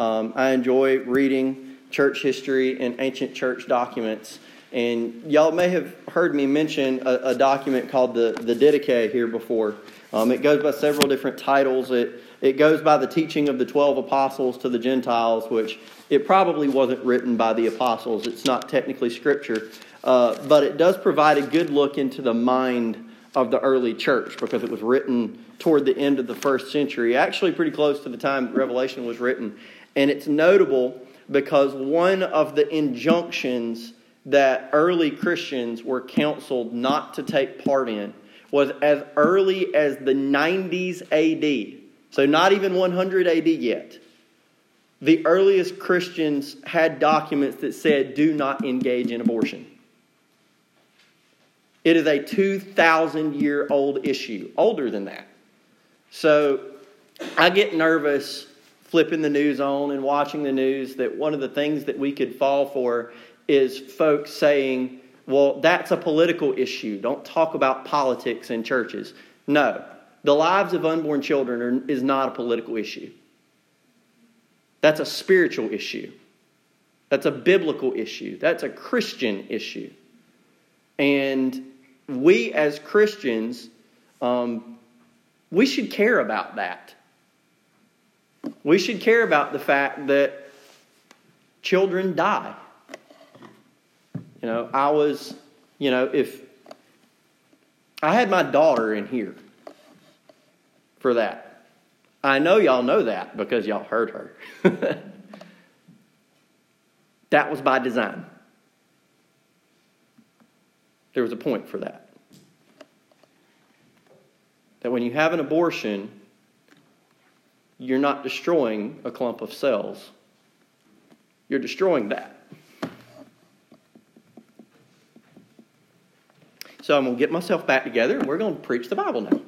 Um, I enjoy reading church history and ancient church documents. And y'all may have heard me mention a, a document called the, the Didache here before. Um, it goes by several different titles. It, it goes by the teaching of the 12 apostles to the Gentiles, which it probably wasn't written by the apostles. It's not technically scripture. Uh, but it does provide a good look into the mind of the early church because it was written toward the end of the first century, actually pretty close to the time Revelation was written. And it's notable because one of the injunctions that early Christians were counseled not to take part in was as early as the 90s AD. So, not even 100 AD yet. The earliest Christians had documents that said, do not engage in abortion. It is a 2,000 year old issue, older than that. So I get nervous flipping the news on and watching the news that one of the things that we could fall for is folks saying, well, that's a political issue. Don't talk about politics in churches. No, the lives of unborn children are, is not a political issue. That's a spiritual issue. That's a biblical issue. That's a Christian issue. And we as Christians, um, we should care about that. We should care about the fact that children die. You know, I was, you know, if I had my daughter in here for that. I know y'all know that because y'all heard her. that was by design. There was a point for that. That when you have an abortion, you're not destroying a clump of cells, you're destroying that. So I'm going to get myself back together and we're going to preach the Bible now.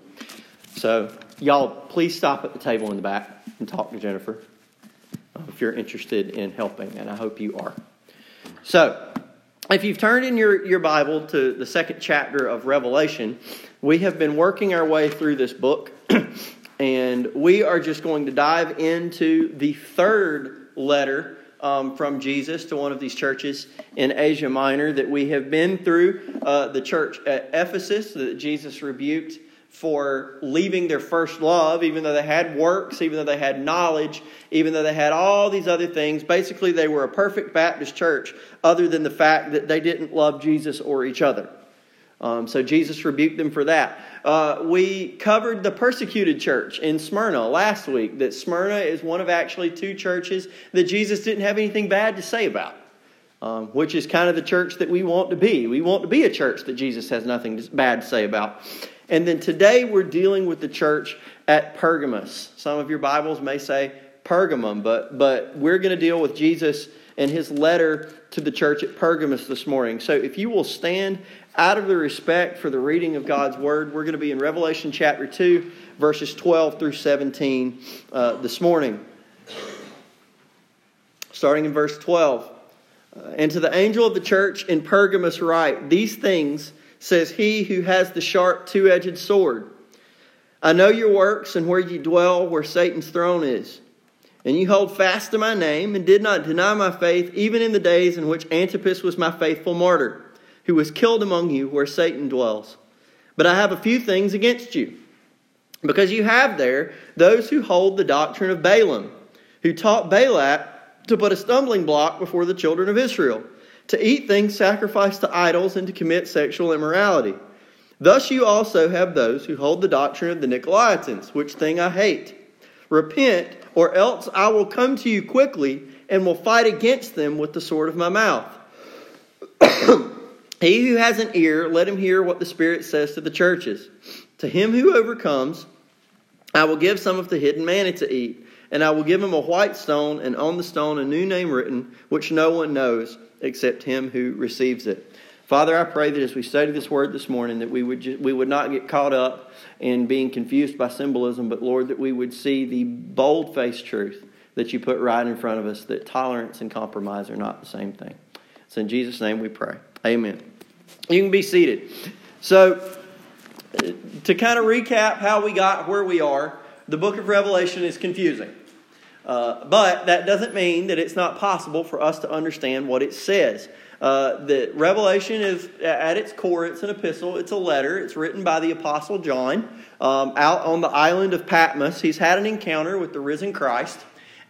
So, y'all, please stop at the table in the back and talk to Jennifer uh, if you're interested in helping, and I hope you are. So, if you've turned in your, your Bible to the second chapter of Revelation, we have been working our way through this book, and we are just going to dive into the third letter um, from Jesus to one of these churches in Asia Minor that we have been through. Uh, the church at Ephesus that Jesus rebuked for leaving their first love, even though they had works, even though they had knowledge, even though they had all these other things. Basically, they were a perfect Baptist church, other than the fact that they didn't love Jesus or each other. Um, so Jesus rebuked them for that. Uh, we covered the persecuted church in Smyrna last week, that Smyrna is one of actually two churches that Jesus didn't have anything bad to say about. Um, which is kind of the church that we want to be. We want to be a church that Jesus has nothing bad to say about. And then today we're dealing with the church at Pergamos. Some of your Bibles may say Pergamum, but, but we're going to deal with Jesus and his letter to the church at Pergamos this morning. So if you will stand out of the respect for the reading of God's word, we're going to be in Revelation chapter 2, verses 12 through 17 uh, this morning. Starting in verse 12. Uh, and to the angel of the church in Pergamos write, These things says he who has the sharp two edged sword. I know your works and where you dwell, where Satan's throne is. And you hold fast to my name and did not deny my faith, even in the days in which Antipas was my faithful martyr, who was killed among you where Satan dwells. But I have a few things against you, because you have there those who hold the doctrine of Balaam, who taught Balak to put a stumbling block before the children of Israel to eat things sacrificed to idols, and to commit sexual immorality. Thus you also have those who hold the doctrine of the Nicolaitans, which thing I hate. Repent, or else I will come to you quickly and will fight against them with the sword of my mouth. he who has an ear, let him hear what the Spirit says to the churches. To him who overcomes, I will give some of the hidden manna to eat, and I will give him a white stone, and on the stone a new name written, which no one knows except him who receives it. Father, I pray that as we study this word this morning, that we would, just, we would not get caught up in being confused by symbolism, but Lord, that we would see the bold faced truth that you put right in front of us that tolerance and compromise are not the same thing. It's in Jesus' name we pray. Amen. You can be seated. So, to kind of recap how we got where we are, the book of Revelation is confusing. Uh, but that doesn't mean that it's not possible for us to understand what it says. Uh, the Revelation is, at its core, it's an epistle, it's a letter, it's written by the Apostle John um, out on the island of Patmos. He's had an encounter with the risen Christ,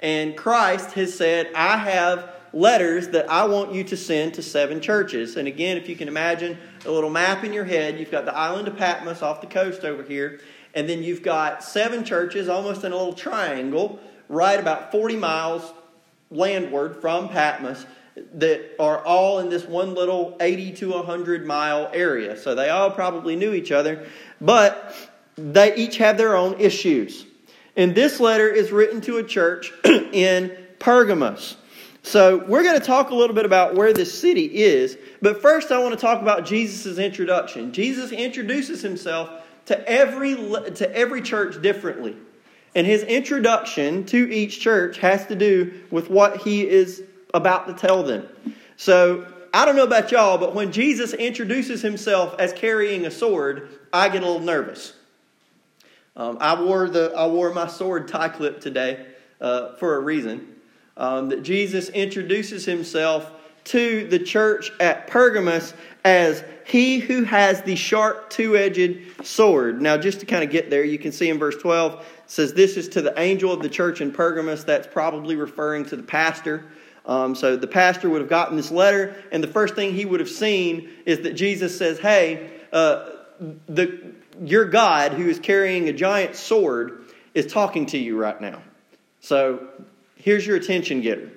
and Christ has said, I have letters that I want you to send to seven churches. And again, if you can imagine a little map in your head, you've got the island of Patmos off the coast over here, and then you've got seven churches almost in a little triangle right about 40 miles landward from Patmos that are all in this one little 80 to 100 mile area. So they all probably knew each other, but they each have their own issues. And this letter is written to a church in Pergamos. So we're going to talk a little bit about where this city is, but first I want to talk about Jesus' introduction. Jesus introduces himself to every, to every church differently. And his introduction to each church has to do with what he is about to tell them. So I don't know about y'all, but when Jesus introduces himself as carrying a sword, I get a little nervous. Um, I wore the I wore my sword tie clip today uh, for a reason. Um, that Jesus introduces himself to the church at Pergamos as he who has the sharp two-edged sword. Now, just to kind of get there, you can see in verse 12 says this is to the angel of the church in Pergamos. That's probably referring to the pastor. Um, so the pastor would have gotten this letter, and the first thing he would have seen is that Jesus says, "Hey, uh, the your God, who is carrying a giant sword, is talking to you right now. So here's your attention getter."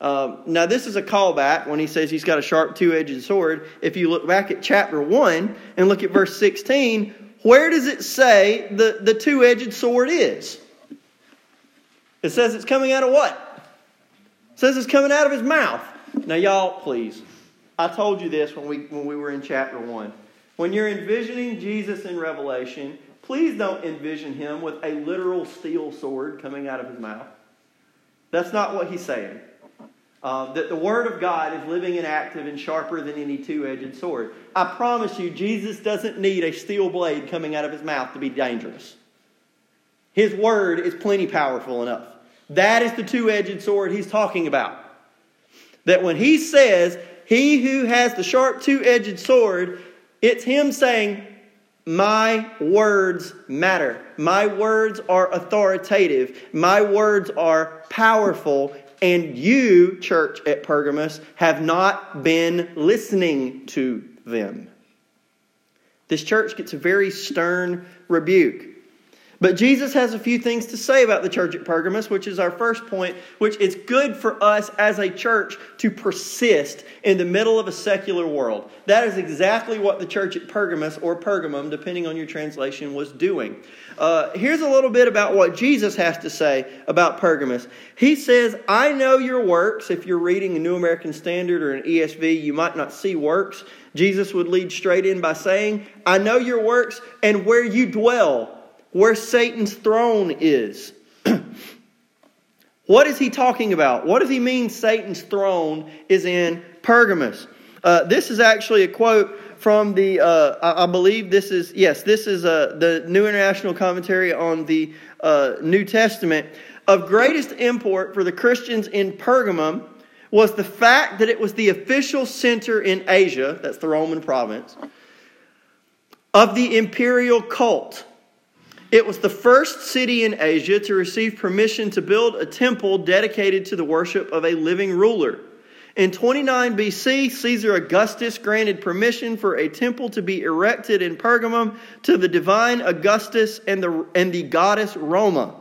Um, now, this is a callback when he says he's got a sharp two edged sword. If you look back at chapter 1 and look at verse 16, where does it say the, the two edged sword is? It says it's coming out of what? says it's coming out of his mouth. Now, y'all, please. I told you this when we, when we were in chapter 1. When you're envisioning Jesus in Revelation, please don't envision him with a literal steel sword coming out of his mouth. That's not what he's saying. Uh, that the Word of God is living and active and sharper than any two edged sword. I promise you, Jesus doesn't need a steel blade coming out of his mouth to be dangerous. His Word is plenty powerful enough. That is the two edged sword he's talking about. That when he says, He who has the sharp two edged sword, it's him saying, My words matter. My words are authoritative. My words are powerful. And you, church at Pergamos, have not been listening to them. This church gets a very stern rebuke. But Jesus has a few things to say about the church at Pergamos, which is our first point, which is good for us as a church to persist in the middle of a secular world. That is exactly what the church at Pergamos, or Pergamum, depending on your translation, was doing. Uh, here's a little bit about what Jesus has to say about Pergamos. He says, I know your works. If you're reading a New American Standard or an ESV, you might not see works. Jesus would lead straight in by saying, I know your works and where you dwell where Satan's throne is. what is he talking about? What does he mean Satan's throne is in Pergamos? Uh, this is actually a quote from the, uh, I, I, believe this is, yes, this is uh, the New International Commentary on the uh, New Testament. Of greatest import for the Christians in Pergamum was the fact that it was the official center in Asia, that's the Roman province, of the imperial cult it was the first city in Asia to receive permission to build a temple dedicated to the worship of a living ruler. In 29 BC, Caesar Augustus granted permission for a temple to be erected in Pergamum to the divine Augustus and the, and the goddess Roma.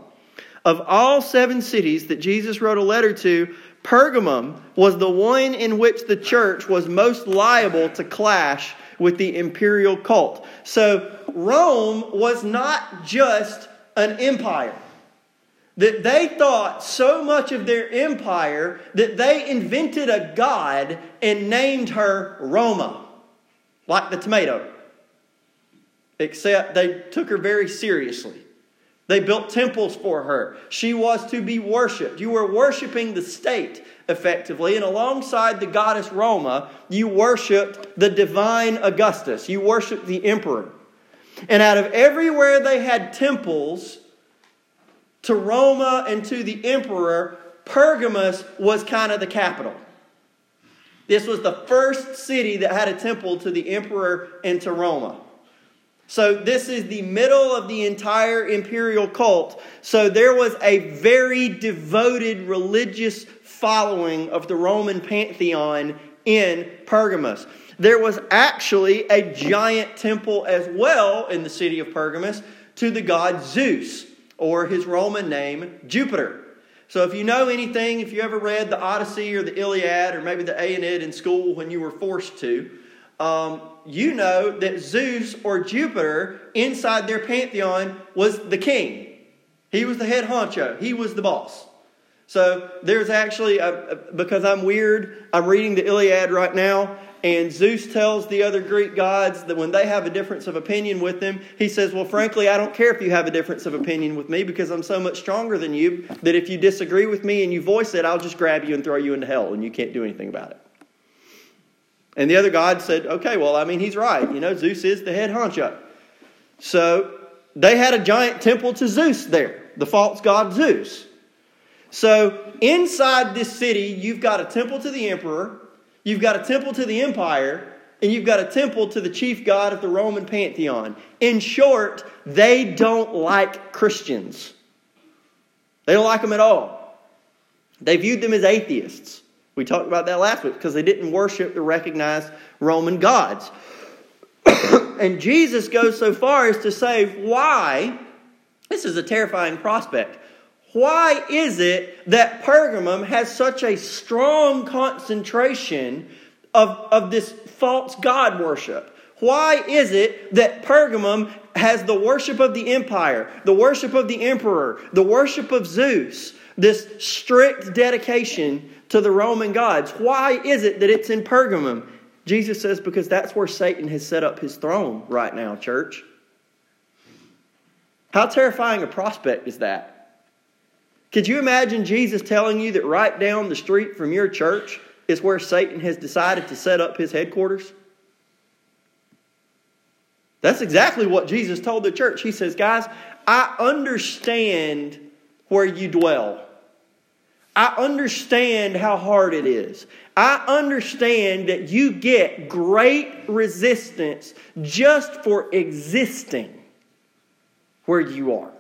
Of all seven cities that Jesus wrote a letter to, Pergamum was the one in which the church was most liable to clash with the imperial cult. So Rome was not just an empire. That they thought so much of their empire that they invented a god and named her Roma, like the tomato. Except they took her very seriously. They built temples for her. She was to be worshiped. You were worshiping the state effectively, and alongside the goddess Roma, you worshiped the divine Augustus. You worshiped the emperor. And out of everywhere they had temples to Roma and to the emperor, Pergamos was kind of the capital. This was the first city that had a temple to the emperor and to Roma. So, this is the middle of the entire imperial cult. So, there was a very devoted religious following of the Roman pantheon in Pergamos. There was actually a giant temple as well in the city of Pergamos to the god Zeus, or his Roman name, Jupiter. So if you know anything, if you ever read the Odyssey or the Iliad or maybe the Aeneid in school when you were forced to, um, you know that Zeus or Jupiter inside their pantheon was the king. He was the head honcho. He was the boss. So there's actually, a, because I'm weird, I'm reading the Iliad right now, and Zeus tells the other Greek gods that when they have a difference of opinion with them, he says, Well, frankly, I don't care if you have a difference of opinion with me because I'm so much stronger than you that if you disagree with me and you voice it, I'll just grab you and throw you into hell and you can't do anything about it. And the other god said, Okay, well, I mean, he's right. You know, Zeus is the head honcho. So they had a giant temple to Zeus there, the false god Zeus. So inside this city, you've got a temple to the emperor You've got a temple to the empire, and you've got a temple to the chief god of the Roman pantheon. In short, they don't like Christians. They don't like them at all. They viewed them as atheists. We talked about that last week because they didn't worship the recognized Roman gods. and Jesus goes so far as to say, why? This is a terrifying prospect. Why is it that Pergamum has such a strong concentration of, of this false God worship? Why is it that Pergamum has the worship of the empire, the worship of the emperor, the worship of Zeus, this strict dedication to the Roman gods? Why is it that it's in Pergamum? Jesus says, because that's where Satan has set up his throne right now, church. How terrifying a prospect is that? Could you imagine Jesus telling you that right down the street from your church is where Satan has decided to set up his headquarters? That's exactly what Jesus told the church. He says, Guys, I understand where you dwell. I understand how hard it is. I understand that you get great resistance just for existing where you are.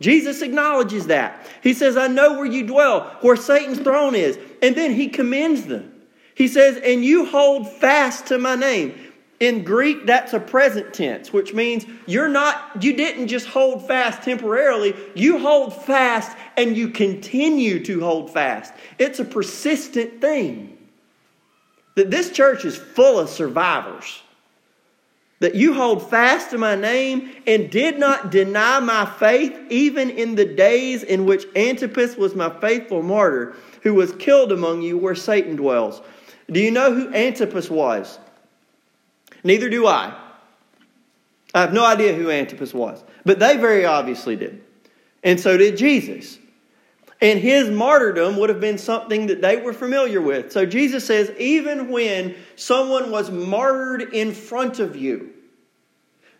Jesus acknowledges that. He says, I know where you dwell, where Satan's throne is. And then he commends them. He says, And you hold fast to my name. In Greek, that's a present tense, which means you're not, you didn't just hold fast temporarily, you hold fast and you continue to hold fast. It's a persistent thing. That this church is full of survivors that you hold fast to my name and did not deny my faith, even in the days in which Antipas was my faithful martyr, who was killed among you where Satan dwells. Do you know who Antipas was? Neither do I. I have no idea who Antipas was, but they very obviously did. And so did Jesus. And his martyrdom would have been something that they were familiar with. So Jesus says, even when someone was martyred in front of you,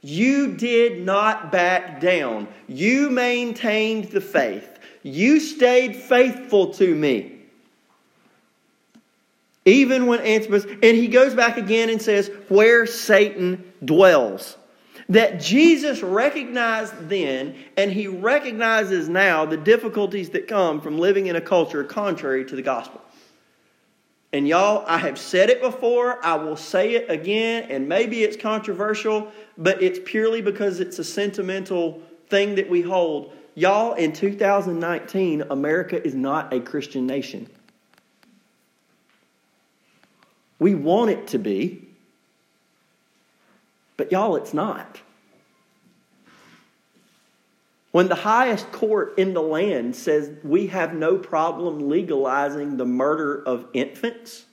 you did not back down. You maintained the faith. You stayed faithful to me. Even when Antipas, and he goes back again and says, where Satan dwells that Jesus recognized then and he recognizes now the difficulties that come from living in a culture contrary to the gospel. And y'all, I have said it before, I will say it again, and maybe it's controversial, but it's purely because it's a sentimental thing that we hold. Y'all, in 2019, America is not a Christian nation. We want it to be, but y'all, it's not. When the highest court in the land says we have no problem legalizing the murder of infants,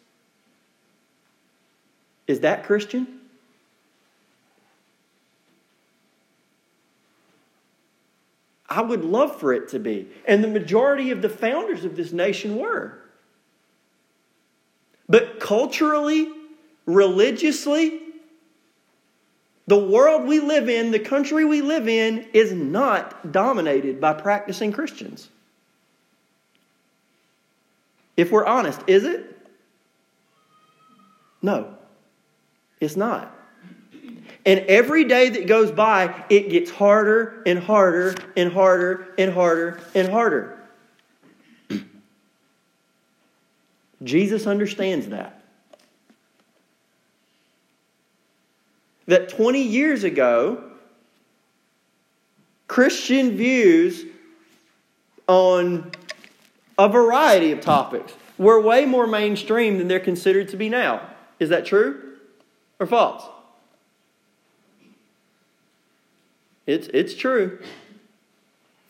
is that Christian? I would love for it to be. And the majority of the founders of this nation were. But culturally, religiously, The world we live in, the country we live in, is not dominated by practicing Christians. If we're honest, is it? No, it's not. And every day that goes by, it gets harder and harder and harder and harder and harder. Jesus understands that. That 20 years ago, Christian views on a variety of topics were way more mainstream than they're considered to be now. Is that true or false? It's, it's true.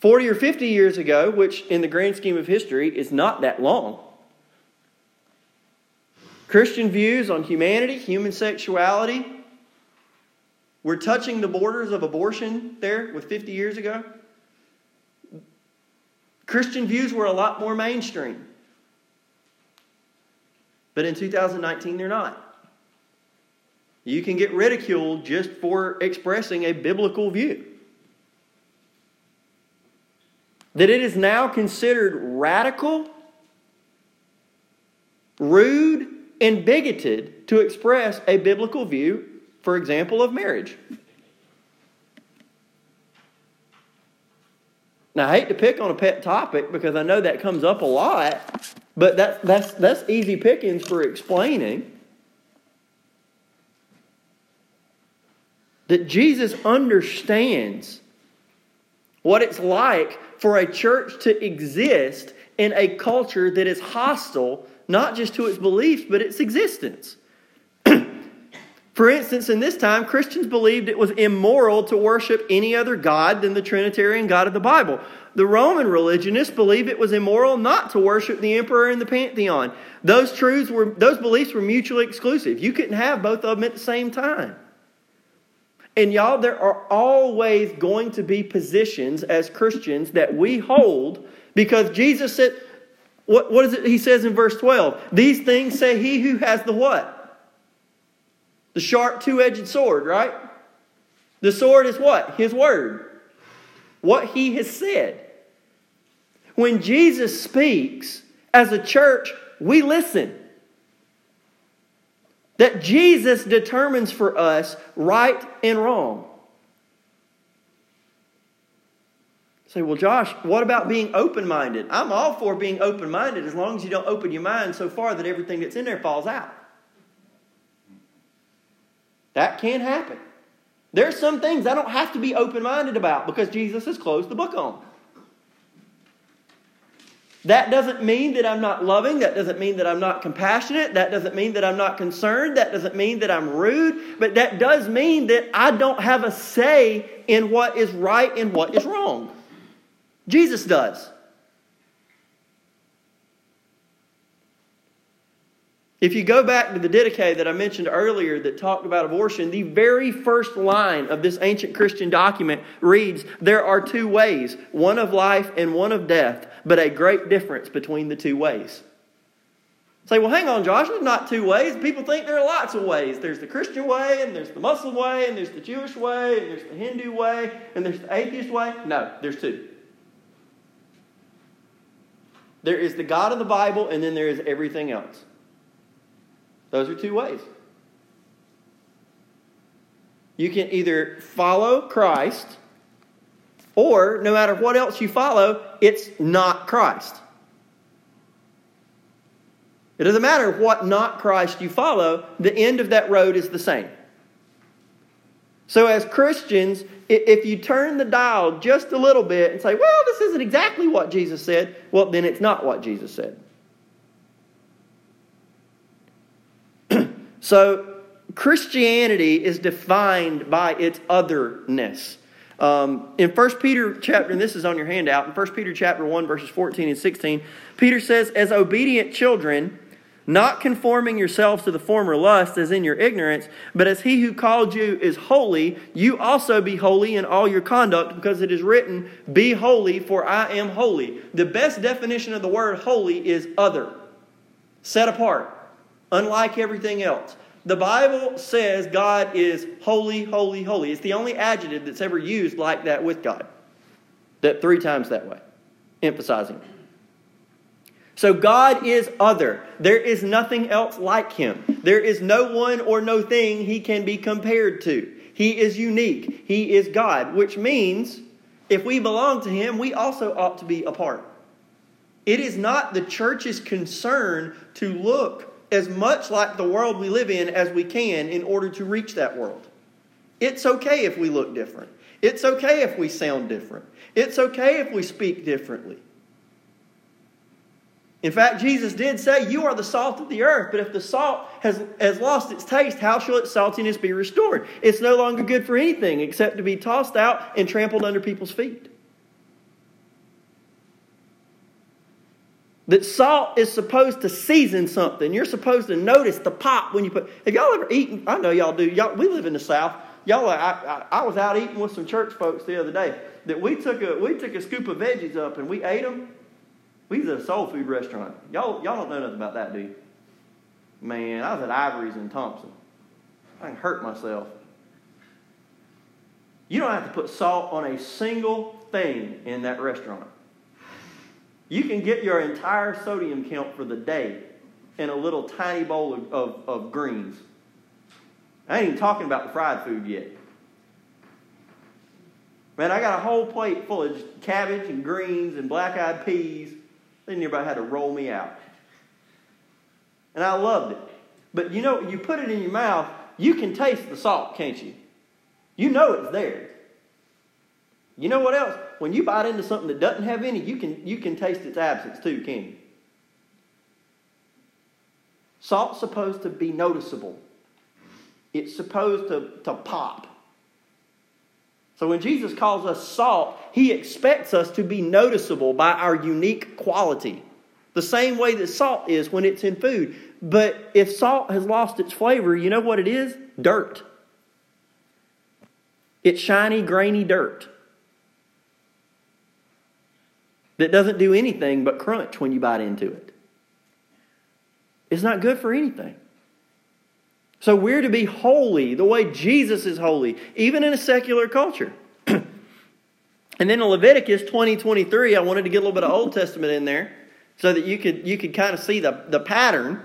40 or 50 years ago, which in the grand scheme of history is not that long, Christian views on humanity, human sexuality, were touching the borders of abortion there with 50 years ago. Christian views were a lot more mainstream. But in 2019, they're not. You can get ridiculed just for expressing a biblical view. That it is now considered radical, rude, and bigoted to express a biblical view, for example, of marriage. Now, I hate to pick on a pet topic because I know that comes up a lot, but that, that's, that's easy pickings for explaining. that Jesus understands what it's like for a church to exist in a culture that is hostile not just to its beliefs, but its existence. For instance, in this time, Christians believed it was immoral to worship any other God than the Trinitarian God of the Bible. The Roman religionists believed it was immoral not to worship the emperor and the pantheon. Those truths were those beliefs were mutually exclusive. You couldn't have both of them at the same time. And y'all, there are always going to be positions as Christians that we hold because Jesus said, what, what is it he says in verse 12? These things say he who has the what? The sharp two edged sword, right? The sword is what? His word. What he has said. When Jesus speaks, as a church, we listen that Jesus determines for us right and wrong. Say, well, Josh, what about being open minded? I'm all for being open minded as long as you don't open your mind so far that everything that's in there falls out. That can happen. There's some things I don't have to be open minded about because Jesus has closed the book on. That doesn't mean that I'm not loving. That doesn't mean that I'm not compassionate. That doesn't mean that I'm not concerned. That doesn't mean that I'm rude. But that does mean that I don't have a say in what is right and what is wrong. Jesus does. If you go back to the Didache that I mentioned earlier that talked about abortion, the very first line of this ancient Christian document reads There are two ways, one of life and one of death, but a great difference between the two ways. Say, well, hang on, Josh, there's not two ways. People think there are lots of ways. There's the Christian way, and there's the Muslim way, and there's the Jewish way, and there's the Hindu way, and there's the atheist way. No, there's two. There is the God of the Bible, and then there is everything else. Those are two ways. You can either follow Christ, or no matter what else you follow, it's not Christ. It doesn't matter what not Christ you follow, the end of that road is the same. So, as Christians, if you turn the dial just a little bit and say, well, this isn't exactly what Jesus said, well, then it's not what Jesus said. So, Christianity is defined by its otherness. Um, in 1 Peter chapter, and this is on your handout, in 1 Peter chapter 1, verses 14 and 16, Peter says, As obedient children, not conforming yourselves to the former lust as in your ignorance, but as he who called you is holy, you also be holy in all your conduct, because it is written, Be holy, for I am holy. The best definition of the word holy is other, set apart unlike everything else. The Bible says God is holy, holy, holy. It's the only adjective that's ever used like that with God. That three times that way, emphasizing. So God is other. There is nothing else like him. There is no one or no thing he can be compared to. He is unique. He is God, which means if we belong to him, we also ought to be apart. It is not the church's concern to look as much like the world we live in as we can in order to reach that world. It's okay if we look different. It's okay if we sound different. It's okay if we speak differently. In fact, Jesus did say, You are the salt of the earth, but if the salt has, has lost its taste, how shall its saltiness be restored? It's no longer good for anything except to be tossed out and trampled under people's feet. That salt is supposed to season something. You're supposed to notice the pop when you put. Have y'all ever eaten? I know y'all do. Y'all, we live in the South. Y'all, I, I, I, was out eating with some church folks the other day. That we took a we took a scoop of veggies up and we ate them. We was at a soul food restaurant. Y'all, y'all don't know nothing about that, do you? Man, I was at Ivory's in Thompson. I can hurt myself. You don't have to put salt on a single thing in that restaurant. You can get your entire sodium count for the day in a little tiny bowl of, of, of greens. I ain't even talking about the fried food yet. Man, I got a whole plate full of cabbage and greens and black eyed peas. Then everybody had to roll me out. And I loved it. But you know, you put it in your mouth, you can taste the salt, can't you? You know it's there. You know what else? When you bite into something that doesn't have any, you can, you can taste its absence too, can you? Salt's supposed to be noticeable. It's supposed to, to pop. So when Jesus calls us salt, he expects us to be noticeable by our unique quality. The same way that salt is when it's in food. But if salt has lost its flavor, you know what it is? Dirt. It's shiny, grainy dirt that doesn't do anything but crunch when you bite into it. It's not good for anything. So we're to be holy the way Jesus is holy, even in a secular culture. and then in Leviticus 20 23, I wanted to get a little bit of Old Testament in there so that you could, you could kind of see the, the pattern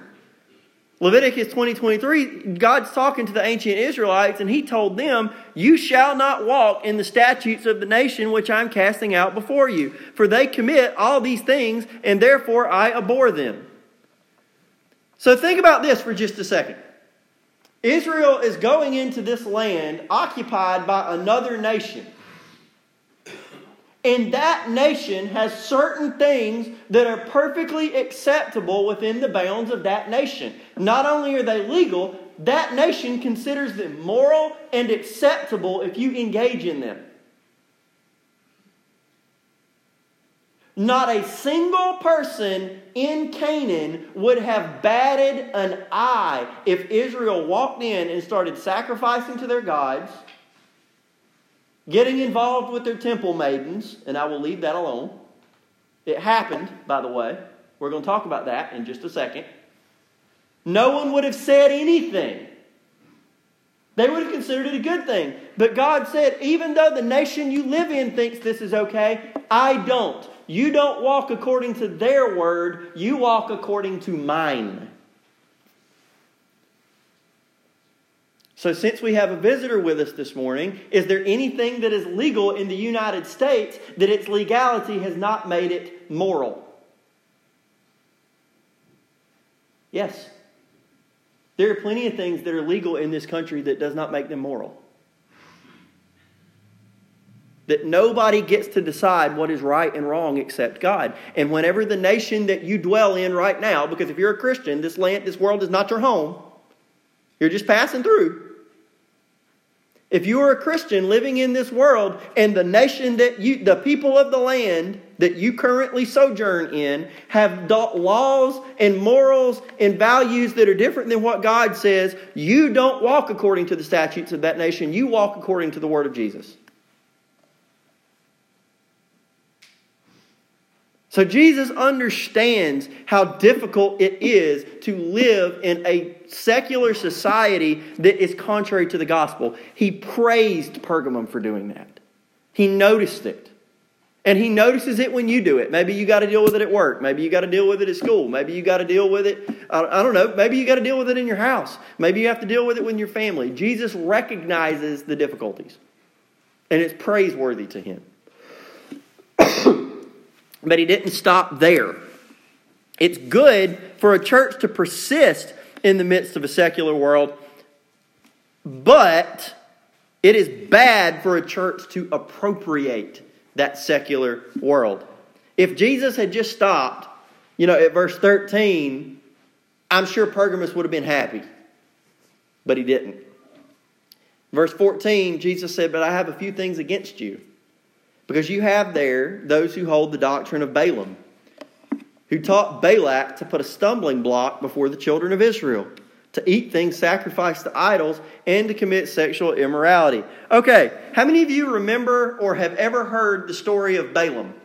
Leviticus 20 23, God's talking to the ancient Israelites, and He told them, You shall not walk in the statutes of the nation which I'm casting out before you, for they commit all these things, and therefore I abhor them. So think about this for just a second. Israel is going into this land occupied by another nation. And that nation has certain things that are perfectly acceptable within the bounds of that nation. Not only are they legal, that nation considers them moral and acceptable if you engage in them. Not a single person in Canaan would have batted an eye if Israel walked in and started sacrificing to their gods getting involved with their temple maidens, and I will leave that alone. It happened, by the way. We're going to talk about that in just a second. No one would have said anything. They would have considered it a good thing. But God said, even though the nation you live in thinks this is okay, I don't. You don't walk according to their word, you walk according to mine. So, since we have a visitor with us this morning, is there anything that is legal in the United States that its legality has not made it moral? Yes. There are plenty of things that are legal in this country that does not make them moral. That nobody gets to decide what is right and wrong except God. And whenever the nation that you dwell in right now, because if you're a Christian, this land, this world is not your home, you're just passing through. If you are a Christian living in this world and the nation that you, the people of the land that you currently sojourn in have laws and morals and values that are different than what God says, you don't walk according to the statutes of that nation. You walk according to the word of Jesus. So Jesus understands how difficult it is to live in a secular society that is contrary to the gospel. He praised Pergamum for doing that. He noticed it. And he notices it when you do it. Maybe you got to deal with it at work. Maybe you got to deal with it at school. Maybe you got to deal with it, I don't know, maybe you got to deal with it in your house. Maybe you have to deal with it with your family. Jesus recognizes the difficulties, and it's praiseworthy to him. But he didn't stop there. It's good for a church to persist in the midst of a secular world, but it is bad for a church to appropriate that secular world. If Jesus had just stopped, you know, at verse 13, I'm sure Pergamos would have been happy, but he didn't. Verse 14, Jesus said, But I have a few things against you. Because you have there those who hold the doctrine of Balaam, who taught Balak to put a stumbling block before the children of Israel, to eat things sacrificed to idols, and to commit sexual immorality. Okay, how many of you remember or have ever heard the story of Balaam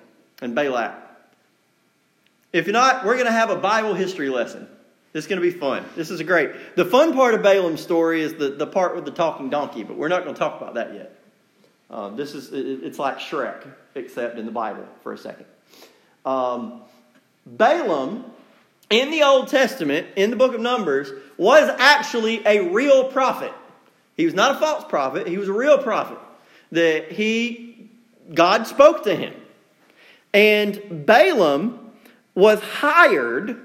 and Balak? If you're not, we're going to have a Bible history lesson. This is going to be fun. This is great. The fun part of Balaam's story is the, the part with the talking donkey, but we're not going to talk about that yet. Um, this is it's like Shrek, except in the Bible for a second. Um, Balaam in the Old Testament, in the book of Numbers, was actually a real prophet. He was not a false prophet, he was a real prophet. That he God spoke to him. And Balaam was hired,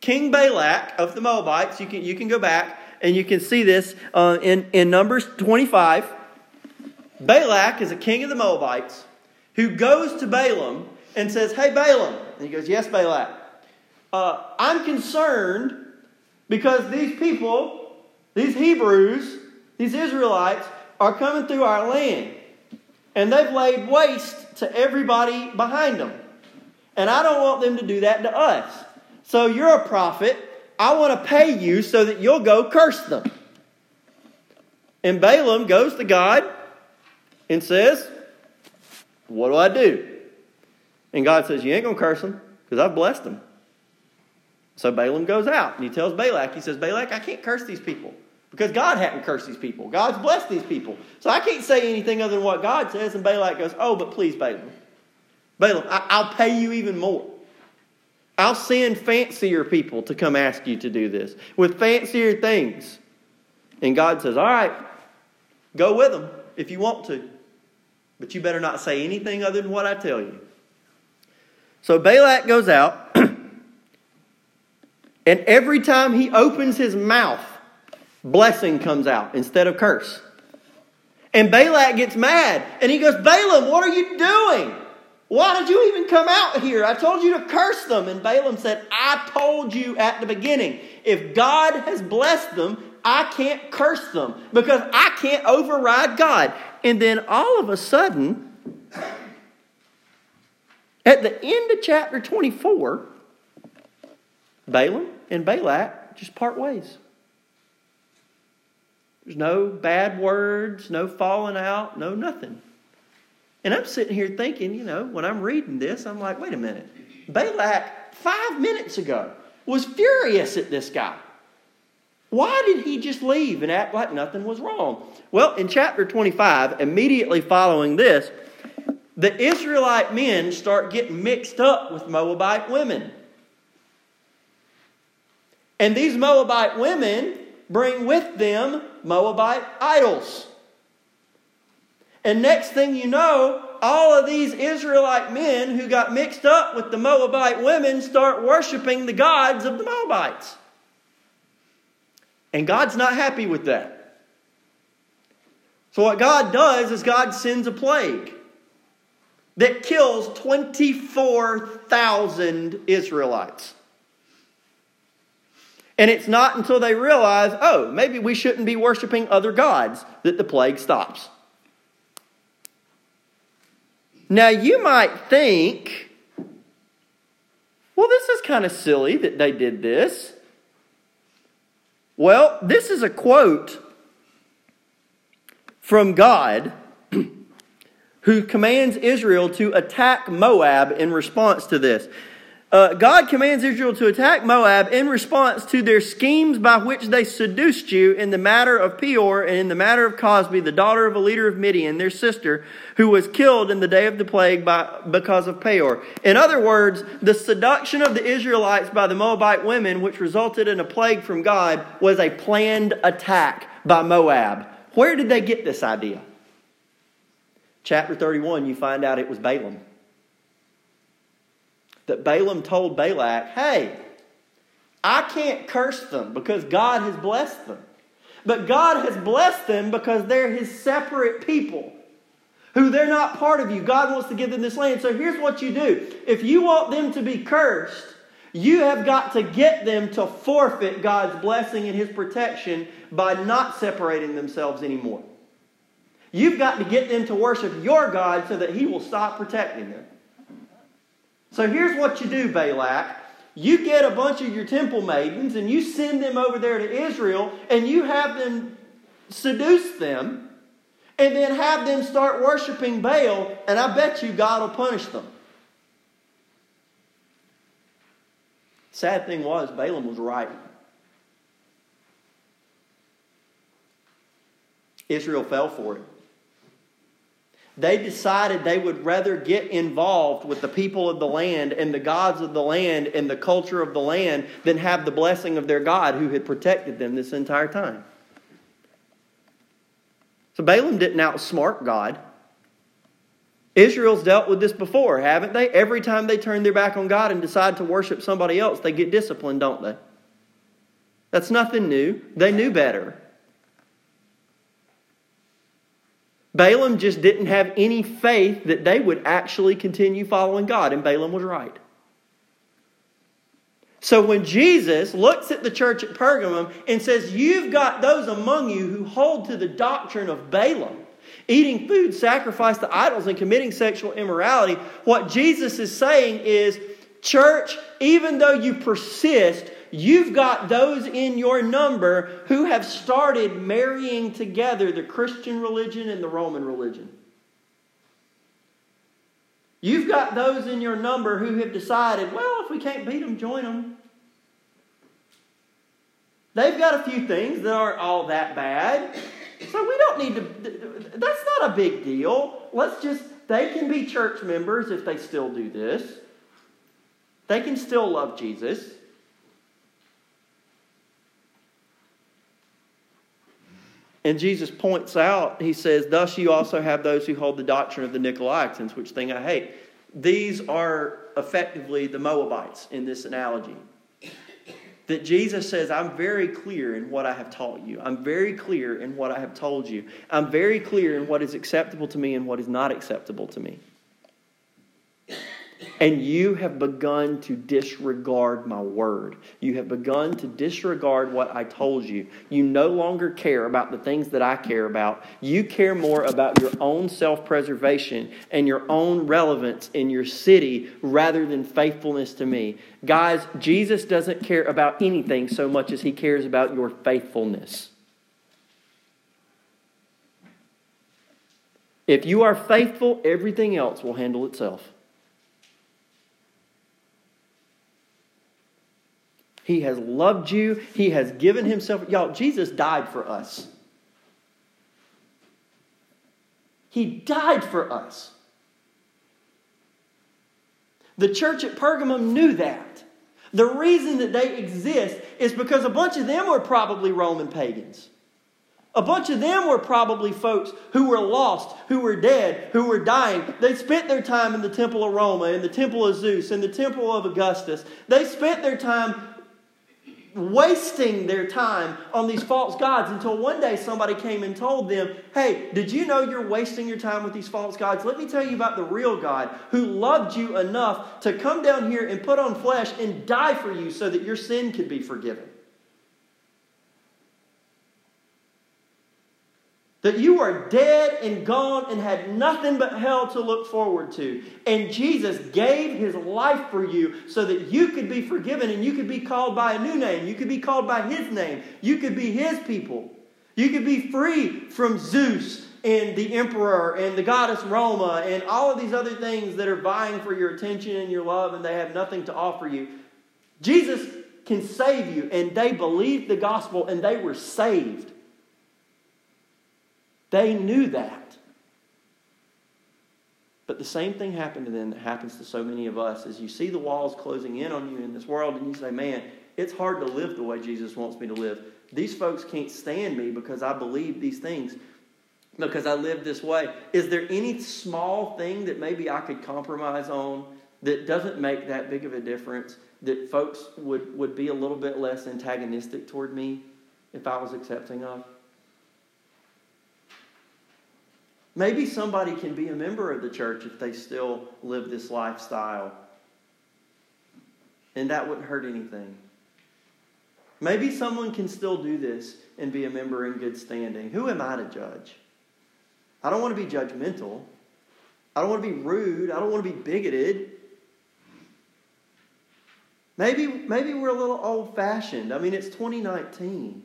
King Balak of the Moabites. You can, you can go back and you can see this uh, in, in Numbers 25. Balak is a king of the Moabites who goes to Balaam and says, Hey, Balaam. And he goes, Yes, Balak. Uh, I'm concerned because these people, these Hebrews, these Israelites, are coming through our land. And they've laid waste to everybody behind them. And I don't want them to do that to us. So you're a prophet. I want to pay you so that you'll go curse them. And Balaam goes to God and says, What do I do? And God says, You ain't going to curse them because I've blessed them. So Balaam goes out and he tells Balak, He says, Balak, I can't curse these people because God hadn't cursed these people. God's blessed these people. So I can't say anything other than what God says. And Balak goes, Oh, but please, Balaam. Balaam, I- will pay you even more. I'll send fancier people to come ask you to do this with fancier things. And God says, All right, go with them if you want to. But you better not say anything other than what I tell you. So Balak goes out, and every time he opens his mouth, blessing comes out instead of curse. And Balak gets mad, and he goes, Balaam, what are you doing? Why did you even come out here? I told you to curse them. And Balaam said, I told you at the beginning, if God has blessed them, I can't curse them because I can't override God. And then all of a sudden, at the end of chapter 24, Balaam and Balak just part ways. There's no bad words, no falling out, no nothing. And I'm sitting here thinking, you know, when I'm reading this, I'm like, wait a minute. Balak, five minutes ago, was furious at this guy. Why did he just leave and act like nothing was wrong? Well, in chapter 25, immediately following this, the Israelite men start getting mixed up with Moabite women. And these Moabite women bring with them Moabite idols. And next thing you know, all of these Israelite men who got mixed up with the Moabite women start worshiping the gods of the Moabites. And God's not happy with that. So, what God does is God sends a plague that kills 24,000 Israelites. And it's not until they realize, oh, maybe we shouldn't be worshiping other gods, that the plague stops. Now, you might think, well, this is kind of silly that they did this. Well, this is a quote from God who commands Israel to attack Moab in response to this. Uh, God commands Israel to attack Moab in response to their schemes by which they seduced you in the matter of Peor and in the matter of Cosbi, the daughter of a leader of Midian, their sister, who was killed in the day of the plague by, because of Peor. In other words, the seduction of the Israelites by the Moabite women, which resulted in a plague from God, was a planned attack by Moab. Where did they get this idea? Chapter 31, you find out it was Balaam that Balaam told Balak, hey, I can't curse them because God has blessed them. But God has blessed them because they're his separate people who they're not part of you. God wants to give them this land. So here's what you do if you want them to be cursed, you have got to get them to forfeit God's blessing and his protection by not separating themselves anymore. You've got to get them to worship your God so that he will stop protecting them. So here's what you do, Balak. You get a bunch of your temple maidens and you send them over there to Israel and you have them seduce them and then have them start worshiping Baal, and I bet you God will punish them. Sad thing was, Balaam was right. Israel fell for it. They decided they would rather get involved with the people of the land and the gods of the land and the culture of the land than have the blessing of their God who had protected them this entire time. So Balaam didn't outsmart God. Israel's dealt with this before, haven't they? Every time they turn their back on God and decide to worship somebody else, they get disciplined, don't they? That's nothing new. They knew better. Balaam just didn't have any faith that they would actually continue following God, and Balaam was right. So when Jesus looks at the church at Pergamum and says, You've got those among you who hold to the doctrine of Balaam, eating food sacrificed to idols and committing sexual immorality, what Jesus is saying is, Church, even though you persist, You've got those in your number who have started marrying together the Christian religion and the Roman religion. You've got those in your number who have decided, well, if we can't beat them, join them. They've got a few things that aren't all that bad. So we don't need to, that's not a big deal. Let's just, they can be church members if they still do this. They can still love Jesus. And Jesus points out, he says, Thus you also have those who hold the doctrine of the Nicolaitans, which thing I hate. These are effectively the Moabites in this analogy. That Jesus says, I'm very clear in what I have taught you. I'm very clear in what I have told you. I'm very clear in what is acceptable to me and what is not acceptable to me and you have begun to disregard my word. You have begun to disregard what I told you. You no longer care about the things that I care about. You care more about your own self preservation and your own relevance in your city rather than faithfulness to me. Guys, Jesus doesn't care about anything so much as he cares about your faithfulness. If you are faithful, everything else will handle itself. He has loved you. He has given himself. Y'all, Jesus died for us. He died for us. The church at Pergamum knew that. The reason that they exist is because a bunch of them were probably Roman pagans. A bunch of them were probably folks who were lost, who were dead, who were dying. They spent their time in the temple of Roma, in the temple of Zeus, in the temple of Augustus. They spent their time wasting their time on these false gods until one day somebody came and told them, Hey, did you know you're wasting your time with these false gods? Let me tell you about the real God who loved you enough to come down here and put on flesh and die for you so that your sin could be forgiven. That you are dead and gone and had nothing but hell to look forward to. And Jesus gave his life for you so that you could be forgiven and you could be called by a new name. You could be called by his name. You could be his people. You could be free from Zeus and the emperor and the goddess Roma and all of these other things that are vying for your attention and your love and they have nothing to offer you. Jesus can save you, and they believed the gospel and they were saved. They knew that. But the same thing happened to them that happens to so many of us as you see the walls closing in on you in this world and you say, man, it's hard to live the way Jesus wants me to live. These folks can't stand me because I believe these things, because I live this way. Is there any small thing that maybe I could compromise on that doesn't make that big of a difference? That folks would, would be a little bit less antagonistic toward me if I was accepting of? Maybe somebody can be a member of the church if they still live this lifestyle. And that wouldn't hurt anything. Maybe someone can still do this and be a member in good standing. Who am I to judge? I don't want to be judgmental. I don't want to be rude. I don't want to be bigoted. Maybe, maybe we're a little old fashioned. I mean, it's 2019.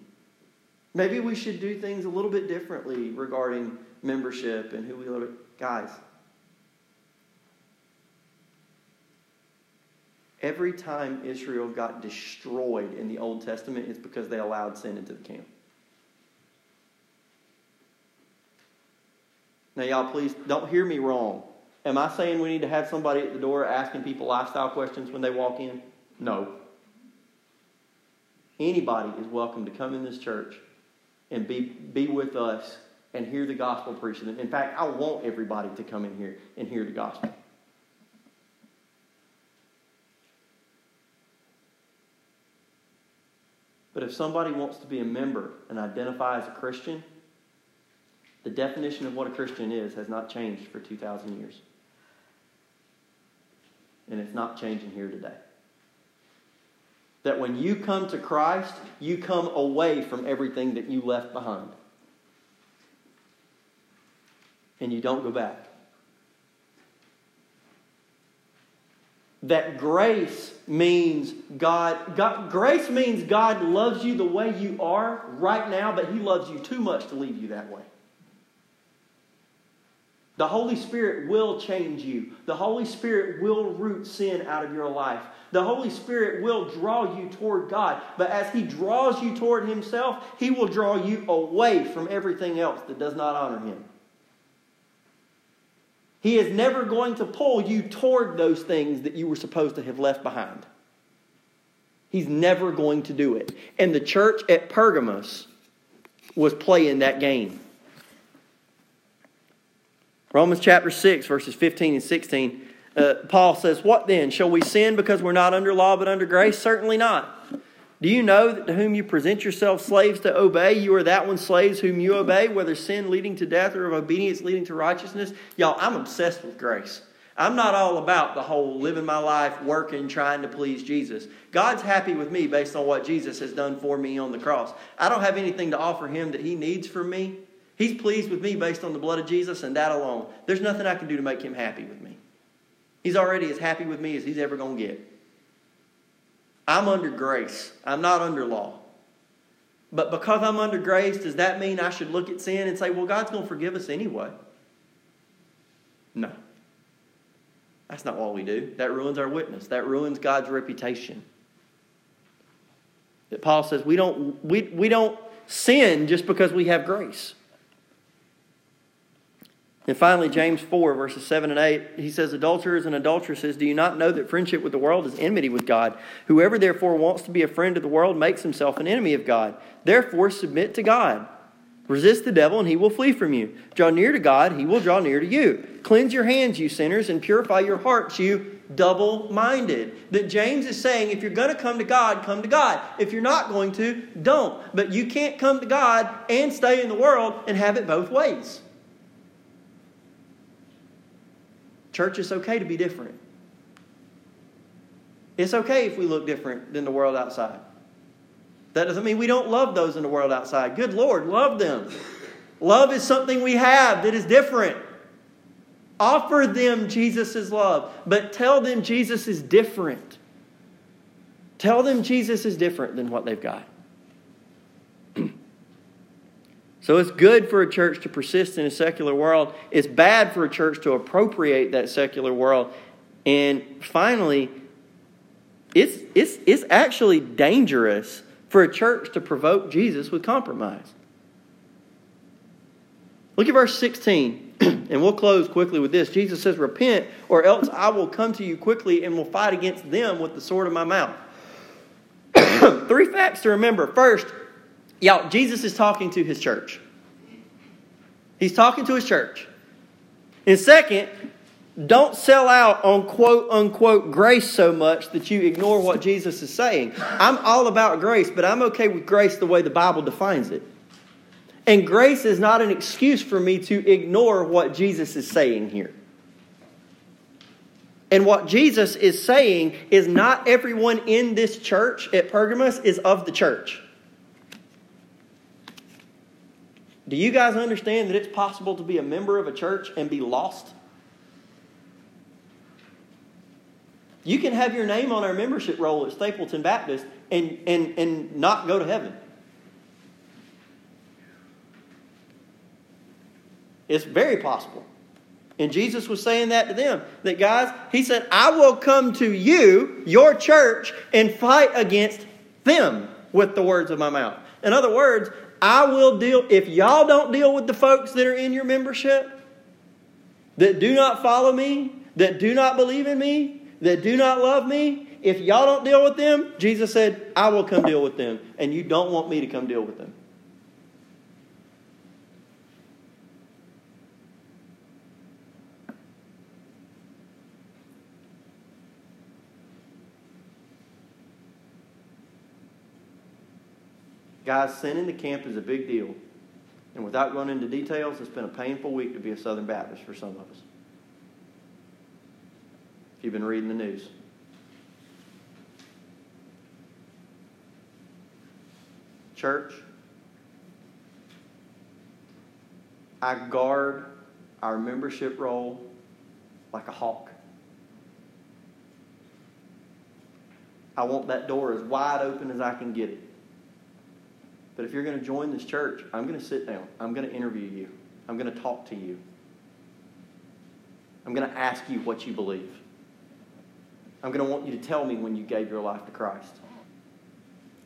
Maybe we should do things a little bit differently regarding membership and who we love. Guys, every time Israel got destroyed in the Old Testament, it's because they allowed sin into the camp. Now, y'all, please don't hear me wrong. Am I saying we need to have somebody at the door asking people lifestyle questions when they walk in? No. Anybody is welcome to come in this church and be, be with us and hear the gospel preached. In fact, I want everybody to come in here and hear the gospel. But if somebody wants to be a member and identify as a Christian, the definition of what a Christian is has not changed for 2,000 years. And it's not changing here today. That when you come to Christ, you come away from everything that you left behind and you don't go back. That grace means God, God, grace means God loves you the way you are right now, but He loves you too much to leave you that way. The Holy Spirit will change you. The Holy Spirit will root sin out of your life. The Holy Spirit will draw you toward God. But as He draws you toward Himself, He will draw you away from everything else that does not honor Him. He is never going to pull you toward those things that you were supposed to have left behind. He's never going to do it. And the church at Pergamos was playing that game. Romans chapter 6, verses 15 and 16, uh, Paul says, What then? Shall we sin because we're not under law but under grace? Certainly not. Do you know that to whom you present yourselves slaves to obey, you are that one slaves whom you obey, whether sin leading to death or of obedience leading to righteousness? Y'all, I'm obsessed with grace. I'm not all about the whole living my life, working, trying to please Jesus. God's happy with me based on what Jesus has done for me on the cross. I don't have anything to offer him that he needs from me. He's pleased with me based on the blood of Jesus and that alone. There's nothing I can do to make him happy with me. He's already as happy with me as he's ever going to get. I'm under grace. I'm not under law. But because I'm under grace, does that mean I should look at sin and say, well, God's going to forgive us anyway? No. That's not what we do. That ruins our witness, that ruins God's reputation. That Paul says we don't, we, we don't sin just because we have grace. And finally, James 4, verses 7 and 8, he says, Adulterers and adulteresses, do you not know that friendship with the world is enmity with God? Whoever therefore wants to be a friend of the world makes himself an enemy of God. Therefore, submit to God. Resist the devil, and he will flee from you. Draw near to God, he will draw near to you. Cleanse your hands, you sinners, and purify your hearts, you double minded. That James is saying if you're going to come to God, come to God. If you're not going to, don't. But you can't come to God and stay in the world and have it both ways. Church, it's okay to be different. It's okay if we look different than the world outside. That doesn't mean we don't love those in the world outside. Good Lord, love them. Love is something we have that is different. Offer them Jesus' love, but tell them Jesus is different. Tell them Jesus is different than what they've got. So it's good for a church to persist in a secular world. It's bad for a church to appropriate that secular world. And finally, it's, it's, it's actually dangerous for a church to provoke Jesus with compromise. Look at verse 16, and we'll close quickly with this. Jesus says, Repent, or else I will come to you quickly and will fight against them with the sword of my mouth. Three facts to remember. First, y'all, Jesus is talking to his church. He's talking to his church. And second, don't sell out on quote unquote grace so much that you ignore what Jesus is saying. I'm all about grace, but I'm okay with grace the way the Bible defines it. And grace is not an excuse for me to ignore what Jesus is saying here. And what Jesus is saying is not everyone in this church at Pergamos is of the church. Do you guys understand that it's possible to be a member of a church and be lost? You can have your name on our membership roll at Stapleton Baptist and, and, and not go to heaven. It's very possible. And Jesus was saying that to them. That, guys, He said, I will come to you, your church, and fight against them with the words of my mouth. In other words, I will deal, if y'all don't deal with the folks that are in your membership, that do not follow me, that do not believe in me, that do not love me, if y'all don't deal with them, Jesus said, I will come deal with them. And you don't want me to come deal with them. Guys, sending the camp is a big deal. And without going into details, it's been a painful week to be a Southern Baptist for some of us. If you've been reading the news. Church, I guard our membership roll like a hawk. I want that door as wide open as I can get it. But if you're going to join this church, I'm going to sit down. I'm going to interview you. I'm going to talk to you. I'm going to ask you what you believe. I'm going to want you to tell me when you gave your life to Christ.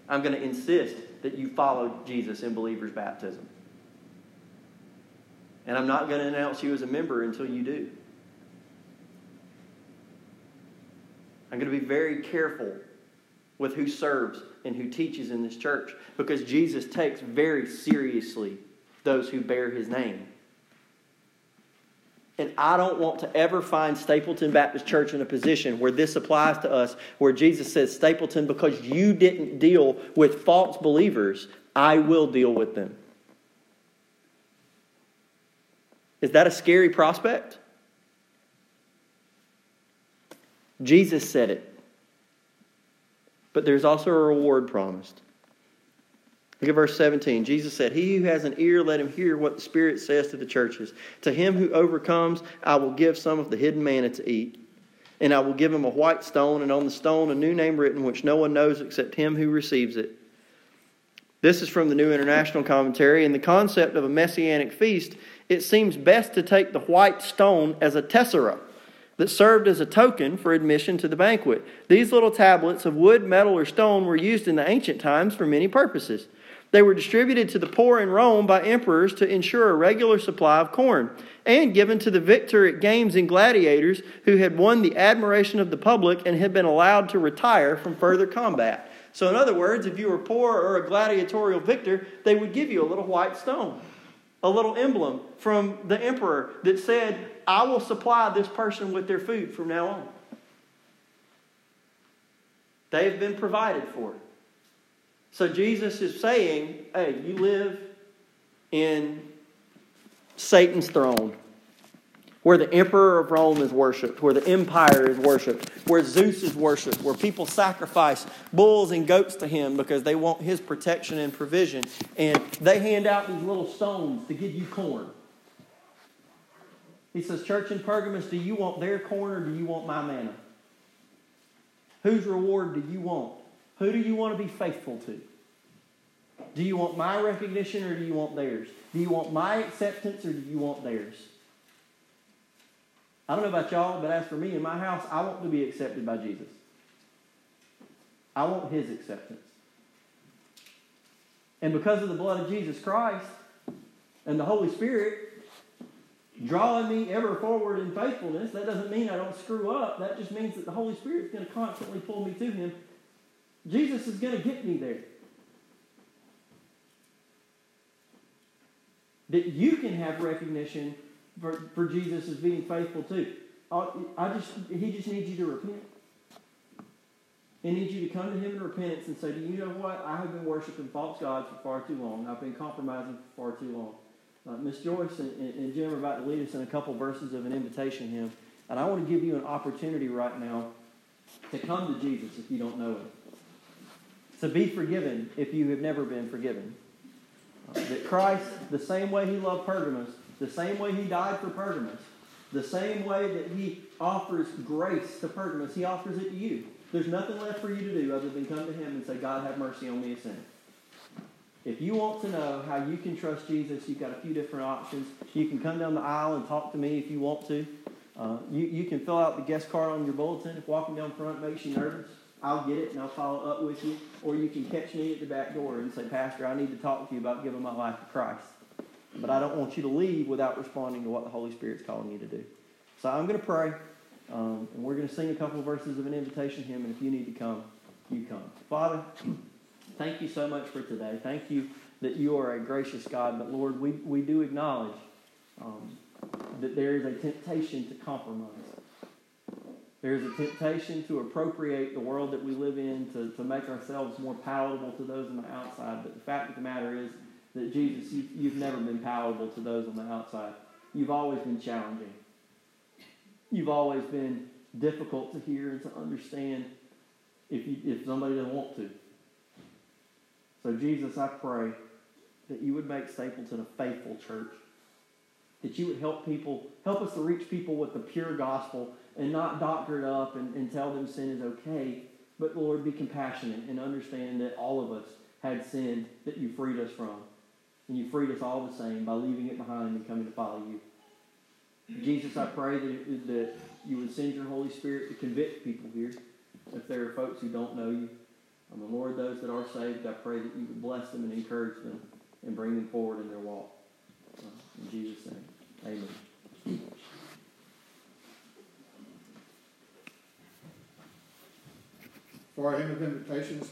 I'm going to insist that you follow Jesus in believer's baptism. And I'm not going to announce you as a member until you do. I'm going to be very careful with who serves and who teaches in this church because Jesus takes very seriously those who bear his name. And I don't want to ever find Stapleton Baptist Church in a position where this applies to us, where Jesus says, Stapleton, because you didn't deal with false believers, I will deal with them. Is that a scary prospect? Jesus said it but there's also a reward promised. Look at verse 17. Jesus said, He who has an ear, let him hear what the Spirit says to the churches. To him who overcomes, I will give some of the hidden manna to eat. And I will give him a white stone, and on the stone a new name written, which no one knows except him who receives it. This is from the New International Commentary. In the concept of a messianic feast, it seems best to take the white stone as a tessera that served as a token for admission to the banquet. These little tablets of wood, metal, or stone were used in the ancient times for many purposes. They were distributed to the poor in Rome by emperors to ensure a regular supply of corn, and given to the victor at games and gladiators who had won the admiration of the public and had been allowed to retire from further combat. So, in other words, if you were poor or a gladiatorial victor, they would give you a little white stone a little emblem from the emperor that said, I will supply this person with their food from now on. They have been provided for. So Jesus is saying, hey, you live in Satan's throne where the emperor of Rome is worshiped, where the empire is worshiped, where Zeus is worshiped, where people sacrifice bulls and goats to him because they want his protection and provision. And they hand out these little stones to give you corn. He says, Church in Pergamos, do you want their corn or do you want my manna? Whose reward do you want? Who do you want to be faithful to? Do you want my recognition or do you want theirs? Do you want my acceptance or do you want theirs? I don't know about y'all, but as for me in my house, I want to be accepted by Jesus. I want his acceptance. And because of the blood of Jesus Christ and the Holy Spirit drawing me ever forward in faithfulness, that doesn't mean I don't screw up. That just means that the Holy Spirit is going to constantly pull me to him. Jesus is going to get me there. That you can have recognition for, for Jesus as being faithful too. I just, he just needs you to repent. He needs you to come to him in repentance and say, Do you know what? I have been worshiping false gods for far too long. I've been compromising for far too long. Uh, Miss Joyce and, and, Jim are about to lead us in a couple verses of an invitation hymn. And I want to give you an opportunity right now to come to Jesus if you don't know him. To be forgiven if you have never been forgiven. Uh, that Christ, the same way he loved Pergamos, the same way he died for Pergamos, the same way that he offers grace to Pergamos, he offers it to you. There's nothing left for you to do other than come to him and say, God, have mercy on me, a sinner. If you want to know how you can trust Jesus, you've got a few different options. You can come down the aisle and talk to me if you want to. Uh, you, you can fill out the guest card on your bulletin. If walking down front makes you nervous, I'll get it and I'll follow up with you. Or you can catch me at the back door and say, Pastor, I need to talk to you about giving my life to Christ. But I don't want you to leave without responding to what the Holy Spirit's calling you to do. So I'm going to pray, um, and we're going to sing a couple of verses of an invitation hymn, and if you need to come, you come. Father, thank you so much for today. Thank you that you are a gracious God, but Lord, we, we do acknowledge um, that there is a temptation to compromise. There is a temptation to appropriate the world that we live in, to, to make ourselves more palatable to those on the outside. But the fact of the matter is, that Jesus, you, you've never been palatable to those on the outside. You've always been challenging. You've always been difficult to hear and to understand if, you, if somebody doesn't want to. So, Jesus, I pray that you would make Stapleton a faithful church. That you would help people, help us to reach people with the pure gospel and not doctor it up and, and tell them sin is okay. But Lord, be compassionate and understand that all of us had sinned that you freed us from. And you freed us all the same by leaving it behind and coming to follow you. Jesus, I pray that, that you would send your Holy Spirit to convict people here. If there are folks who don't know you, and the Lord, those that are saved, I pray that you would bless them and encourage them and bring them forward in their walk. Uh, in Jesus' name, amen. For our hymn of invitations,